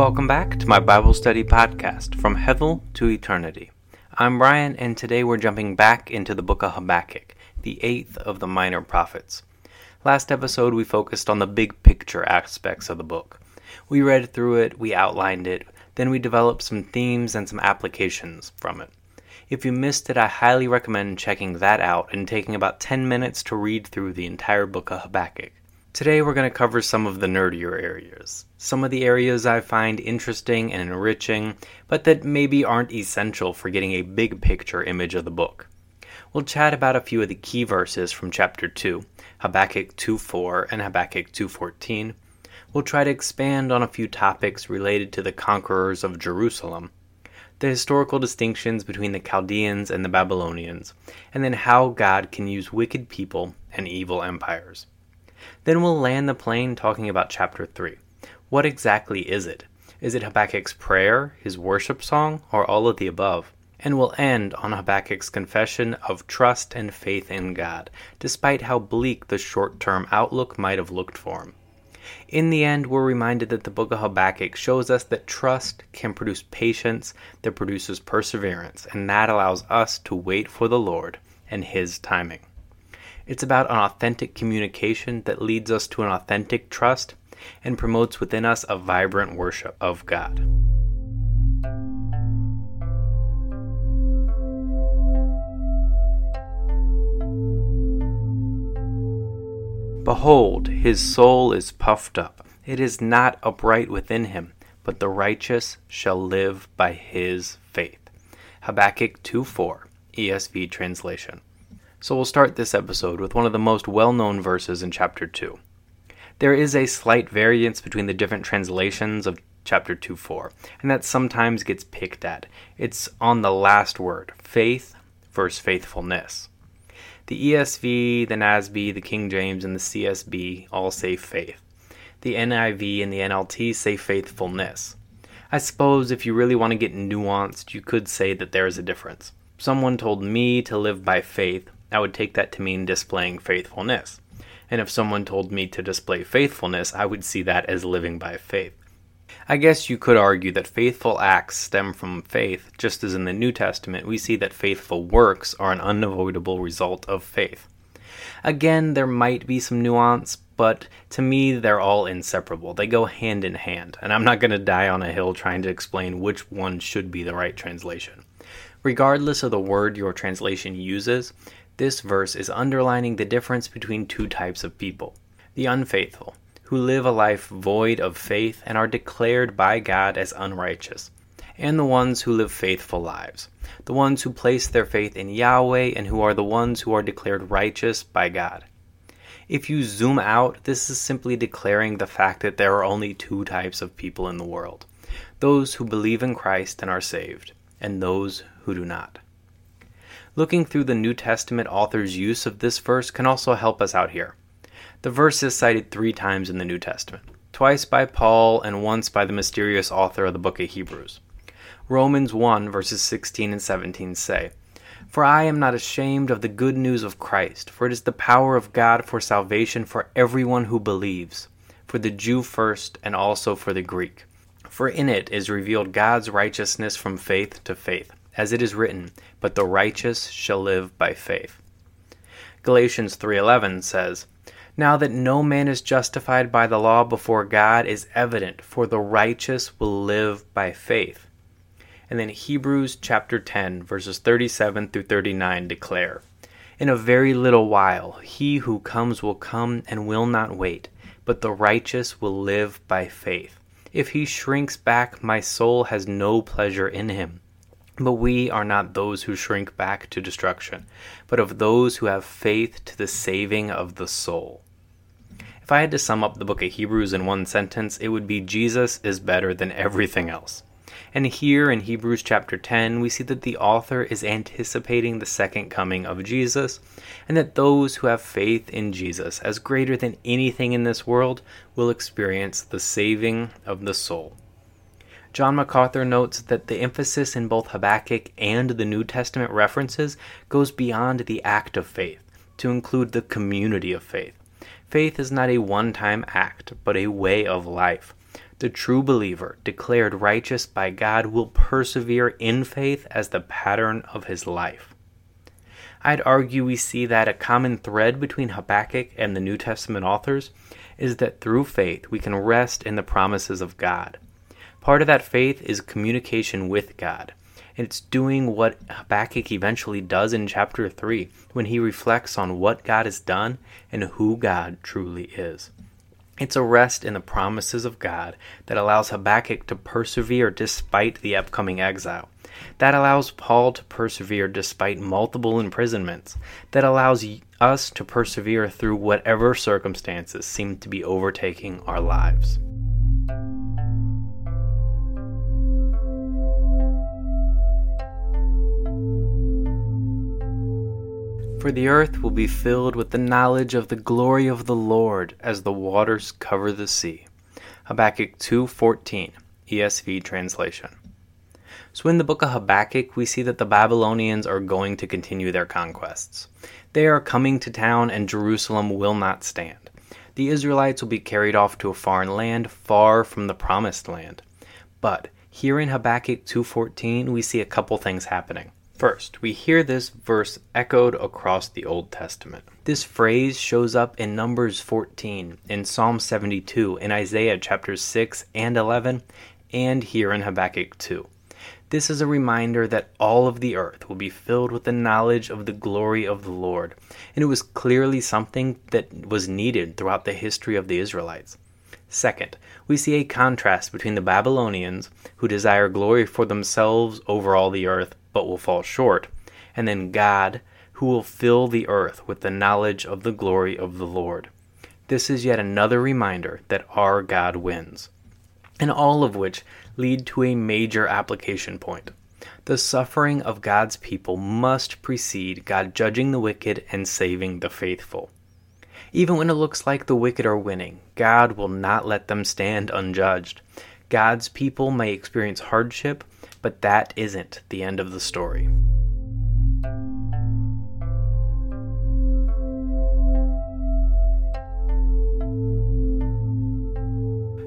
Welcome back to my Bible study podcast, From Hevel to Eternity. I'm Ryan, and today we're jumping back into the book of Habakkuk, the eighth of the minor prophets. Last episode, we focused on the big picture aspects of the book. We read through it, we outlined it, then we developed some themes and some applications from it. If you missed it, I highly recommend checking that out and taking about 10 minutes to read through the entire book of Habakkuk. Today we're going to cover some of the nerdier areas. Some of the areas I find interesting and enriching, but that maybe aren't essential for getting a big picture image of the book. We'll chat about a few of the key verses from chapter 2, Habakkuk 2:4 and Habakkuk 2:14. We'll try to expand on a few topics related to the conquerors of Jerusalem, the historical distinctions between the Chaldeans and the Babylonians, and then how God can use wicked people and evil empires. Then we'll land the plane talking about chapter 3. What exactly is it? Is it Habakkuk's prayer, his worship song, or all of the above? And we'll end on Habakkuk's confession of trust and faith in God, despite how bleak the short term outlook might have looked for him. In the end, we're reminded that the book of Habakkuk shows us that trust can produce patience that produces perseverance, and that allows us to wait for the Lord and His timing. It's about an authentic communication that leads us to an authentic trust and promotes within us a vibrant worship of God. Behold, his soul is puffed up. It is not upright within him, but the righteous shall live by his faith. Habakkuk 2 4, ESV translation. So we'll start this episode with one of the most well known verses in chapter 2. There is a slight variance between the different translations of chapter 2 4, and that sometimes gets picked at. It's on the last word, faith versus faithfulness. The ESV, the NASB, the King James, and the CSB all say faith. The NIV and the NLT say faithfulness. I suppose if you really want to get nuanced, you could say that there is a difference. Someone told me to live by faith, I would take that to mean displaying faithfulness. And if someone told me to display faithfulness, I would see that as living by faith. I guess you could argue that faithful acts stem from faith, just as in the New Testament we see that faithful works are an unavoidable result of faith. Again, there might be some nuance, but to me they're all inseparable. They go hand in hand, and I'm not going to die on a hill trying to explain which one should be the right translation. Regardless of the word your translation uses, this verse is underlining the difference between two types of people the unfaithful, who live a life void of faith and are declared by God as unrighteous, and the ones who live faithful lives, the ones who place their faith in Yahweh and who are the ones who are declared righteous by God. If you zoom out, this is simply declaring the fact that there are only two types of people in the world those who believe in Christ and are saved, and those who do not. Looking through the New Testament author's use of this verse can also help us out here. The verse is cited three times in the New Testament twice by Paul and once by the mysterious author of the book of Hebrews. Romans 1 verses 16 and 17 say, For I am not ashamed of the good news of Christ, for it is the power of God for salvation for everyone who believes, for the Jew first and also for the Greek. For in it is revealed God's righteousness from faith to faith as it is written, but the righteous shall live by faith. Galatians 3:11 says, "Now that no man is justified by the law before God is evident, for the righteous will live by faith." And then Hebrews chapter 10 verses 37 through 39 declare, "In a very little while he who comes will come and will not wait, but the righteous will live by faith. If he shrinks back, my soul has no pleasure in him." But we are not those who shrink back to destruction, but of those who have faith to the saving of the soul. If I had to sum up the book of Hebrews in one sentence, it would be Jesus is better than everything else. And here in Hebrews chapter 10, we see that the author is anticipating the second coming of Jesus, and that those who have faith in Jesus as greater than anything in this world will experience the saving of the soul. John MacArthur notes that the emphasis in both Habakkuk and the New Testament references goes beyond the act of faith to include the community of faith. Faith is not a one time act, but a way of life. The true believer, declared righteous by God, will persevere in faith as the pattern of his life. I'd argue we see that a common thread between Habakkuk and the New Testament authors is that through faith we can rest in the promises of God. Part of that faith is communication with God. It's doing what Habakkuk eventually does in chapter 3 when he reflects on what God has done and who God truly is. It's a rest in the promises of God that allows Habakkuk to persevere despite the upcoming exile. That allows Paul to persevere despite multiple imprisonments. That allows us to persevere through whatever circumstances seem to be overtaking our lives. For the earth will be filled with the knowledge of the glory of the Lord as the waters cover the sea. Habakkuk 2:14, ESV translation. So in the book of Habakkuk, we see that the Babylonians are going to continue their conquests. They are coming to town and Jerusalem will not stand. The Israelites will be carried off to a foreign land far from the promised land. But here in Habakkuk 2:14, we see a couple things happening. First, we hear this verse echoed across the Old Testament. This phrase shows up in Numbers 14, in Psalm 72, in Isaiah chapters 6 and 11, and here in Habakkuk 2. This is a reminder that all of the earth will be filled with the knowledge of the glory of the Lord, and it was clearly something that was needed throughout the history of the Israelites. Second, we see a contrast between the Babylonians, who desire glory for themselves over all the earth, but will fall short, and then God, who will fill the earth with the knowledge of the glory of the Lord. This is yet another reminder that our God wins, and all of which lead to a major application point. The suffering of God's people must precede God judging the wicked and saving the faithful. Even when it looks like the wicked are winning, God will not let them stand unjudged. God's people may experience hardship, but that isn't the end of the story.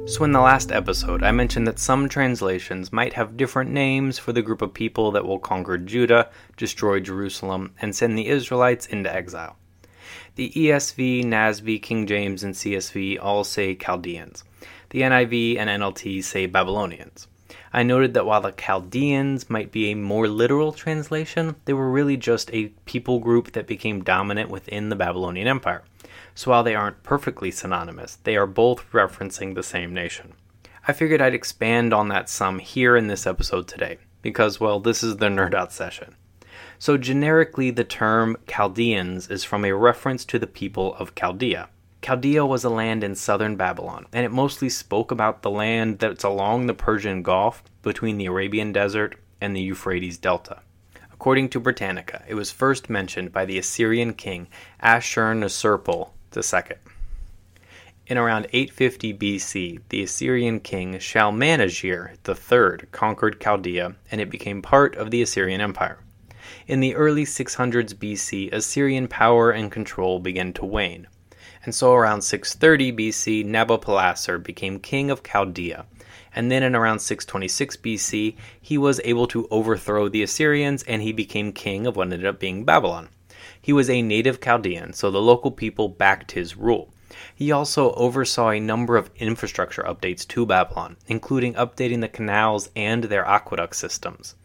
So, in the last episode, I mentioned that some translations might have different names for the group of people that will conquer Judah, destroy Jerusalem, and send the Israelites into exile. The ESV, NASB, King James, and CSB all say Chaldeans. The NIV and NLT say Babylonians. I noted that while the Chaldeans might be a more literal translation, they were really just a people group that became dominant within the Babylonian Empire. So while they aren't perfectly synonymous, they are both referencing the same nation. I figured I'd expand on that some here in this episode today, because, well, this is the Nerd Out session. So, generically, the term Chaldeans is from a reference to the people of Chaldea, Chaldea was a land in southern Babylon, and it mostly spoke about the land that's along the Persian Gulf between the Arabian Desert and the Euphrates Delta. According to Britannica, it was first mentioned by the Assyrian king Ashurnasirpal II. In around 850 BC, the Assyrian king Shalmaneser III conquered Chaldea, and it became part of the Assyrian Empire. In the early 600s BC, Assyrian power and control began to wane and so around 630 BC, Nabopolassar became king of Chaldea. And then in around 626 BC, he was able to overthrow the Assyrians and he became king of what ended up being Babylon. He was a native Chaldean, so the local people backed his rule. He also oversaw a number of infrastructure updates to Babylon, including updating the canals and their aqueduct systems.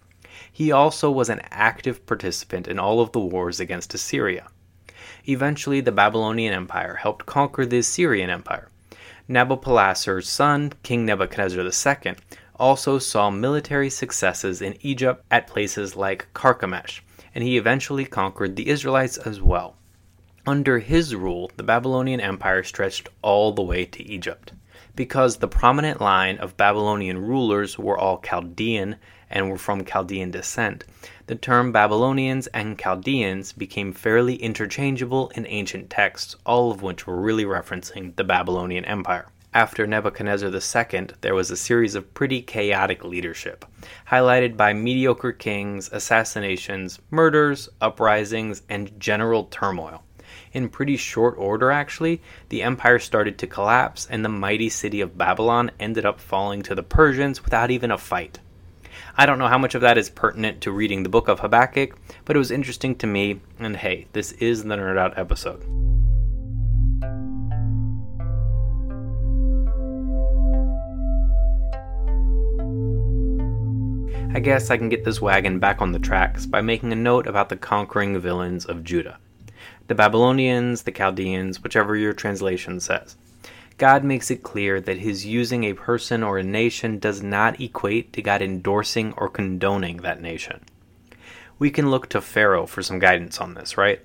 He also was an active participant in all of the wars against Assyria. Eventually, the Babylonian Empire helped conquer the Assyrian Empire. Nabopolassar's son, King Nebuchadnezzar II, also saw military successes in Egypt at places like Carchemish, and he eventually conquered the Israelites as well. Under his rule, the Babylonian Empire stretched all the way to Egypt. Because the prominent line of Babylonian rulers were all Chaldean and were from Chaldean descent, the term Babylonians and Chaldeans became fairly interchangeable in ancient texts, all of which were really referencing the Babylonian Empire. After Nebuchadnezzar II, there was a series of pretty chaotic leadership, highlighted by mediocre kings, assassinations, murders, uprisings, and general turmoil. In pretty short order, actually, the empire started to collapse, and the mighty city of Babylon ended up falling to the Persians without even a fight. I don't know how much of that is pertinent to reading the book of Habakkuk, but it was interesting to me, and hey, this is the Nerd Out episode. I guess I can get this wagon back on the tracks by making a note about the conquering villains of Judah the Babylonians, the Chaldeans, whichever your translation says. God makes it clear that his using a person or a nation does not equate to God endorsing or condoning that nation. We can look to Pharaoh for some guidance on this, right?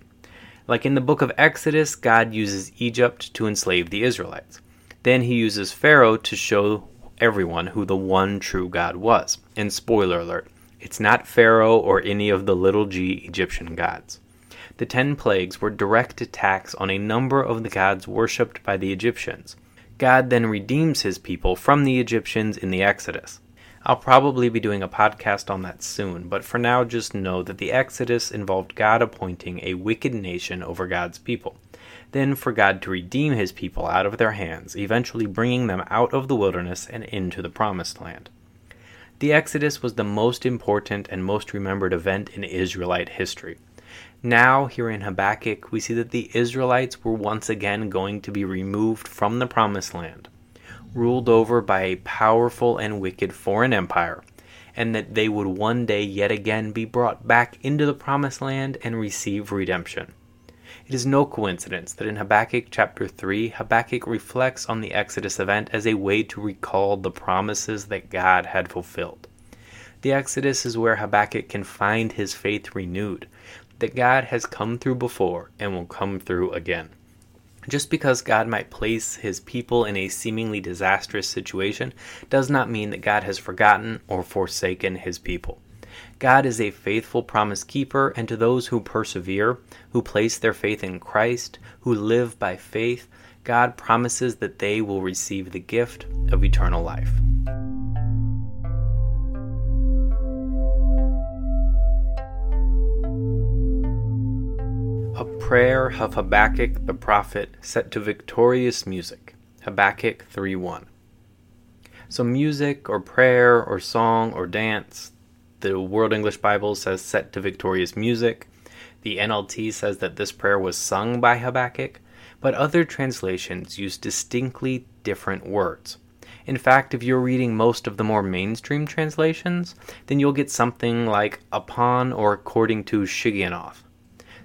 Like in the book of Exodus, God uses Egypt to enslave the Israelites. Then he uses Pharaoh to show everyone who the one true God was. And spoiler alert, it's not Pharaoh or any of the little g Egyptian gods. The ten plagues were direct attacks on a number of the gods worshipped by the Egyptians. God then redeems his people from the Egyptians in the Exodus. I'll probably be doing a podcast on that soon, but for now, just know that the Exodus involved God appointing a wicked nation over God's people. Then, for God to redeem his people out of their hands, eventually bringing them out of the wilderness and into the Promised Land. The Exodus was the most important and most remembered event in Israelite history. Now, here in Habakkuk, we see that the Israelites were once again going to be removed from the Promised Land, ruled over by a powerful and wicked foreign empire, and that they would one day yet again be brought back into the Promised Land and receive redemption. It is no coincidence that in Habakkuk chapter 3, Habakkuk reflects on the Exodus event as a way to recall the promises that God had fulfilled. The Exodus is where Habakkuk can find his faith renewed, that God has come through before and will come through again. Just because God might place his people in a seemingly disastrous situation does not mean that God has forgotten or forsaken his people. God is a faithful promise keeper, and to those who persevere, who place their faith in Christ, who live by faith, God promises that they will receive the gift of eternal life. A prayer of Habakkuk the prophet set to victorious music. Habakkuk 3:1. So music or prayer or song or dance, the World English Bible says set to victorious music. The NLT says that this prayer was sung by Habakkuk, but other translations use distinctly different words. In fact, if you're reading most of the more mainstream translations, then you'll get something like upon or according to Shigionoth.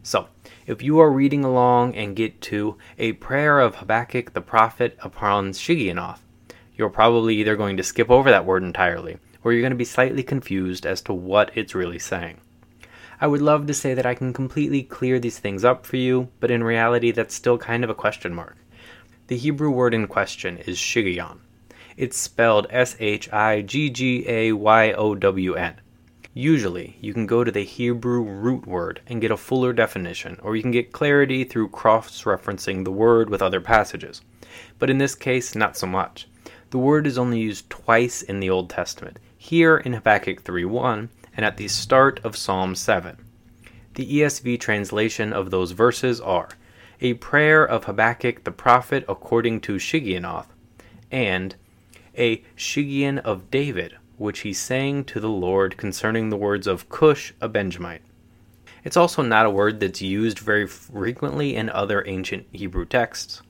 So, if you are reading along and get to a prayer of Habakkuk the prophet upon Shigionoth, you're probably either going to skip over that word entirely, or you're going to be slightly confused as to what it's really saying. I would love to say that I can completely clear these things up for you, but in reality, that's still kind of a question mark. The Hebrew word in question is Shiggaion. It's spelled S H I G G A Y O W N. Usually, you can go to the Hebrew root word and get a fuller definition, or you can get clarity through cross referencing the word with other passages. But in this case, not so much. The word is only used twice in the Old Testament, here in Habakkuk 3:1 and at the start of Psalm 7. The ESV translation of those verses are a prayer of Habakkuk the prophet according to Shigionoth, and a Shiggaion of David which he sang to the Lord concerning the words of Cush, a Benjamite. It's also not a word that's used very frequently in other ancient Hebrew texts.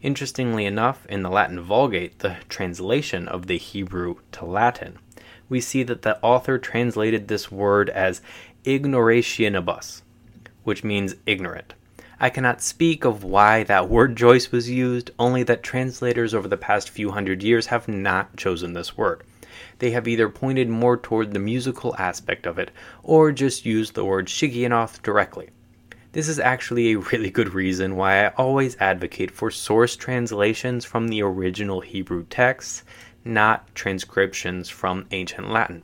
Interestingly enough, in the Latin Vulgate, the translation of the Hebrew to Latin, we see that the author translated this word as ignorationibus, which means ignorant. I cannot speak of why that word choice was used, only that translators over the past few hundred years have not chosen this word they have either pointed more toward the musical aspect of it or just used the word Shigionoth directly. This is actually a really good reason why I always advocate for source translations from the original Hebrew texts, not transcriptions from ancient Latin.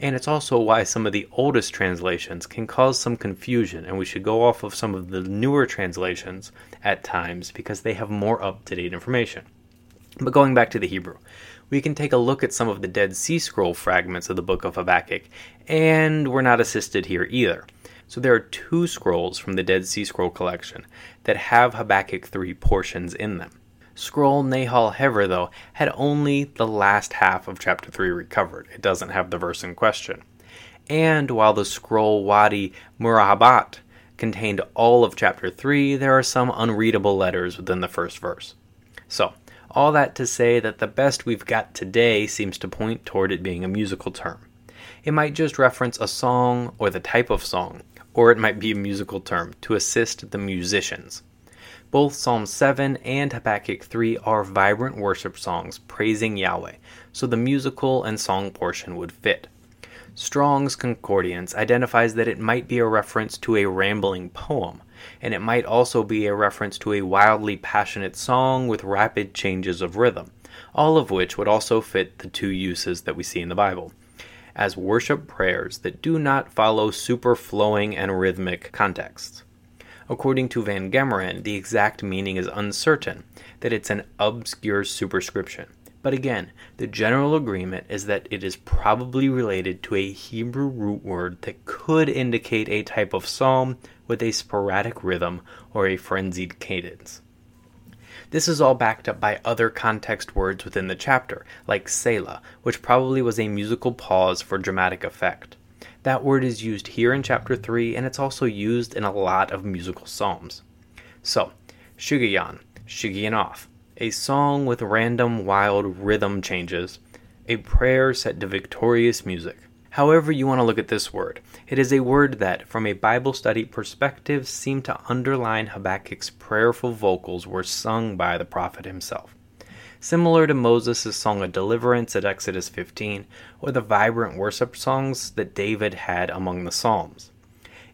And it's also why some of the oldest translations can cause some confusion, and we should go off of some of the newer translations at times because they have more up to date information. But going back to the Hebrew, we can take a look at some of the Dead Sea Scroll fragments of the book of Habakkuk, and we're not assisted here either. So there are two scrolls from the Dead Sea Scroll collection that have Habakkuk 3 portions in them. Scroll Nahal Hever, though, had only the last half of chapter 3 recovered. It doesn't have the verse in question. And while the scroll Wadi Murahabat contained all of chapter 3, there are some unreadable letters within the first verse. So, all that to say that the best we've got today seems to point toward it being a musical term. It might just reference a song or the type of song, or it might be a musical term to assist the musicians. Both Psalm 7 and Habakkuk 3 are vibrant worship songs praising Yahweh, so the musical and song portion would fit. Strong's Concordance identifies that it might be a reference to a rambling poem, and it might also be a reference to a wildly passionate song with rapid changes of rhythm, all of which would also fit the two uses that we see in the Bible as worship prayers that do not follow super flowing and rhythmic contexts. According to Van Gemeren, the exact meaning is uncertain, that it's an obscure superscription. But again, the general agreement is that it is probably related to a Hebrew root word that could indicate a type of psalm with a sporadic rhythm or a frenzied cadence. This is all backed up by other context words within the chapter, like Selah, which probably was a musical pause for dramatic effect. That word is used here in chapter 3, and it's also used in a lot of musical psalms. So, Shugayan, off, a song with random wild rhythm changes, a prayer set to victorious music. However, you want to look at this word, it is a word that, from a Bible study perspective, seemed to underline Habakkuk's prayerful vocals were sung by the prophet himself. Similar to Moses' song of deliverance at Exodus 15, or the vibrant worship songs that David had among the Psalms.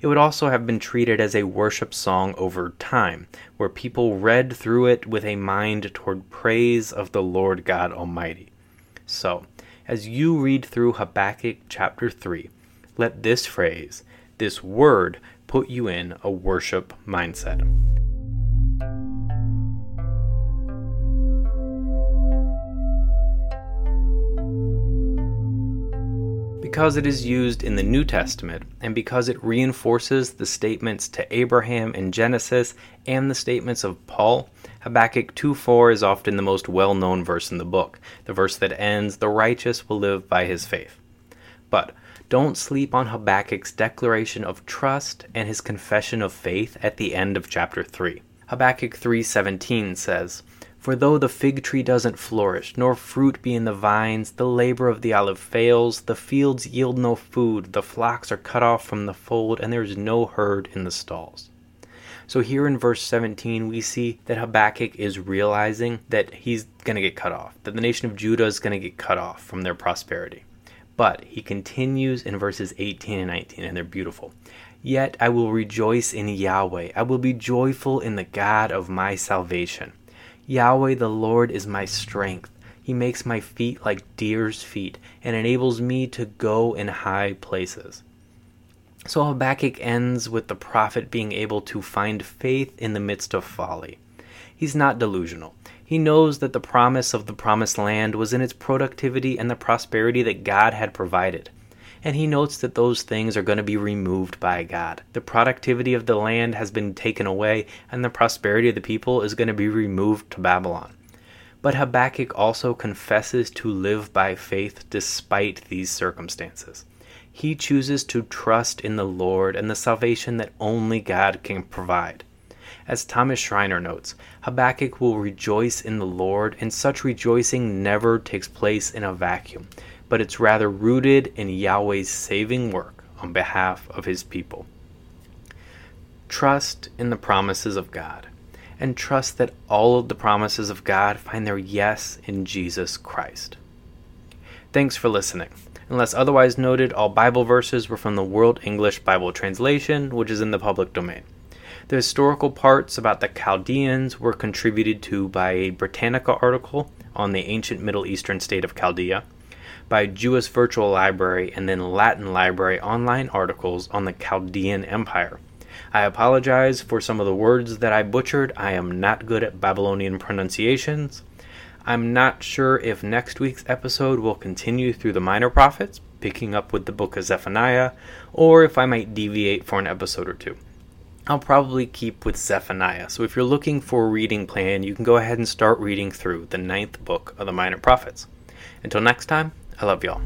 It would also have been treated as a worship song over time, where people read through it with a mind toward praise of the Lord God Almighty. So, as you read through Habakkuk chapter 3, let this phrase, this word, put you in a worship mindset. Because it is used in the New Testament and because it reinforces the statements to Abraham in Genesis and the statements of Paul, Habakkuk 2:4 is often the most well-known verse in the book, the verse that ends, "The righteous will live by his faith." But don't sleep on Habakkuk's declaration of trust and his confession of faith at the end of chapter 3. Habakkuk 3:17 says, for though the fig tree doesn't flourish, nor fruit be in the vines, the labor of the olive fails, the fields yield no food, the flocks are cut off from the fold, and there is no herd in the stalls. So here in verse 17, we see that Habakkuk is realizing that he's going to get cut off, that the nation of Judah is going to get cut off from their prosperity. But he continues in verses 18 and 19, and they're beautiful. Yet I will rejoice in Yahweh. I will be joyful in the God of my salvation. Yahweh the Lord is my strength. He makes my feet like deer's feet and enables me to go in high places. So Habakkuk ends with the prophet being able to find faith in the midst of folly. He's not delusional. He knows that the promise of the promised land was in its productivity and the prosperity that God had provided and he notes that those things are going to be removed by God. The productivity of the land has been taken away, and the prosperity of the people is going to be removed to Babylon. But Habakkuk also confesses to live by faith despite these circumstances. He chooses to trust in the Lord and the salvation that only God can provide. As Thomas Schreiner notes, Habakkuk will rejoice in the Lord, and such rejoicing never takes place in a vacuum but it's rather rooted in Yahweh's saving work on behalf of his people. Trust in the promises of God, and trust that all of the promises of God find their yes in Jesus Christ. Thanks for listening. Unless otherwise noted, all Bible verses were from the World English Bible Translation, which is in the public domain. The historical parts about the Chaldeans were contributed to by a Britannica article on the ancient Middle Eastern state of Chaldea by Jewish Virtual Library and then Latin Library online articles on the Chaldean Empire. I apologize for some of the words that I butchered. I am not good at Babylonian pronunciations. I'm not sure if next week's episode will continue through the Minor Prophets, picking up with the book of Zephaniah, or if I might deviate for an episode or two. I'll probably keep with Zephaniah. So if you're looking for a reading plan, you can go ahead and start reading through the ninth book of the Minor Prophets. Until next time, I love y'all.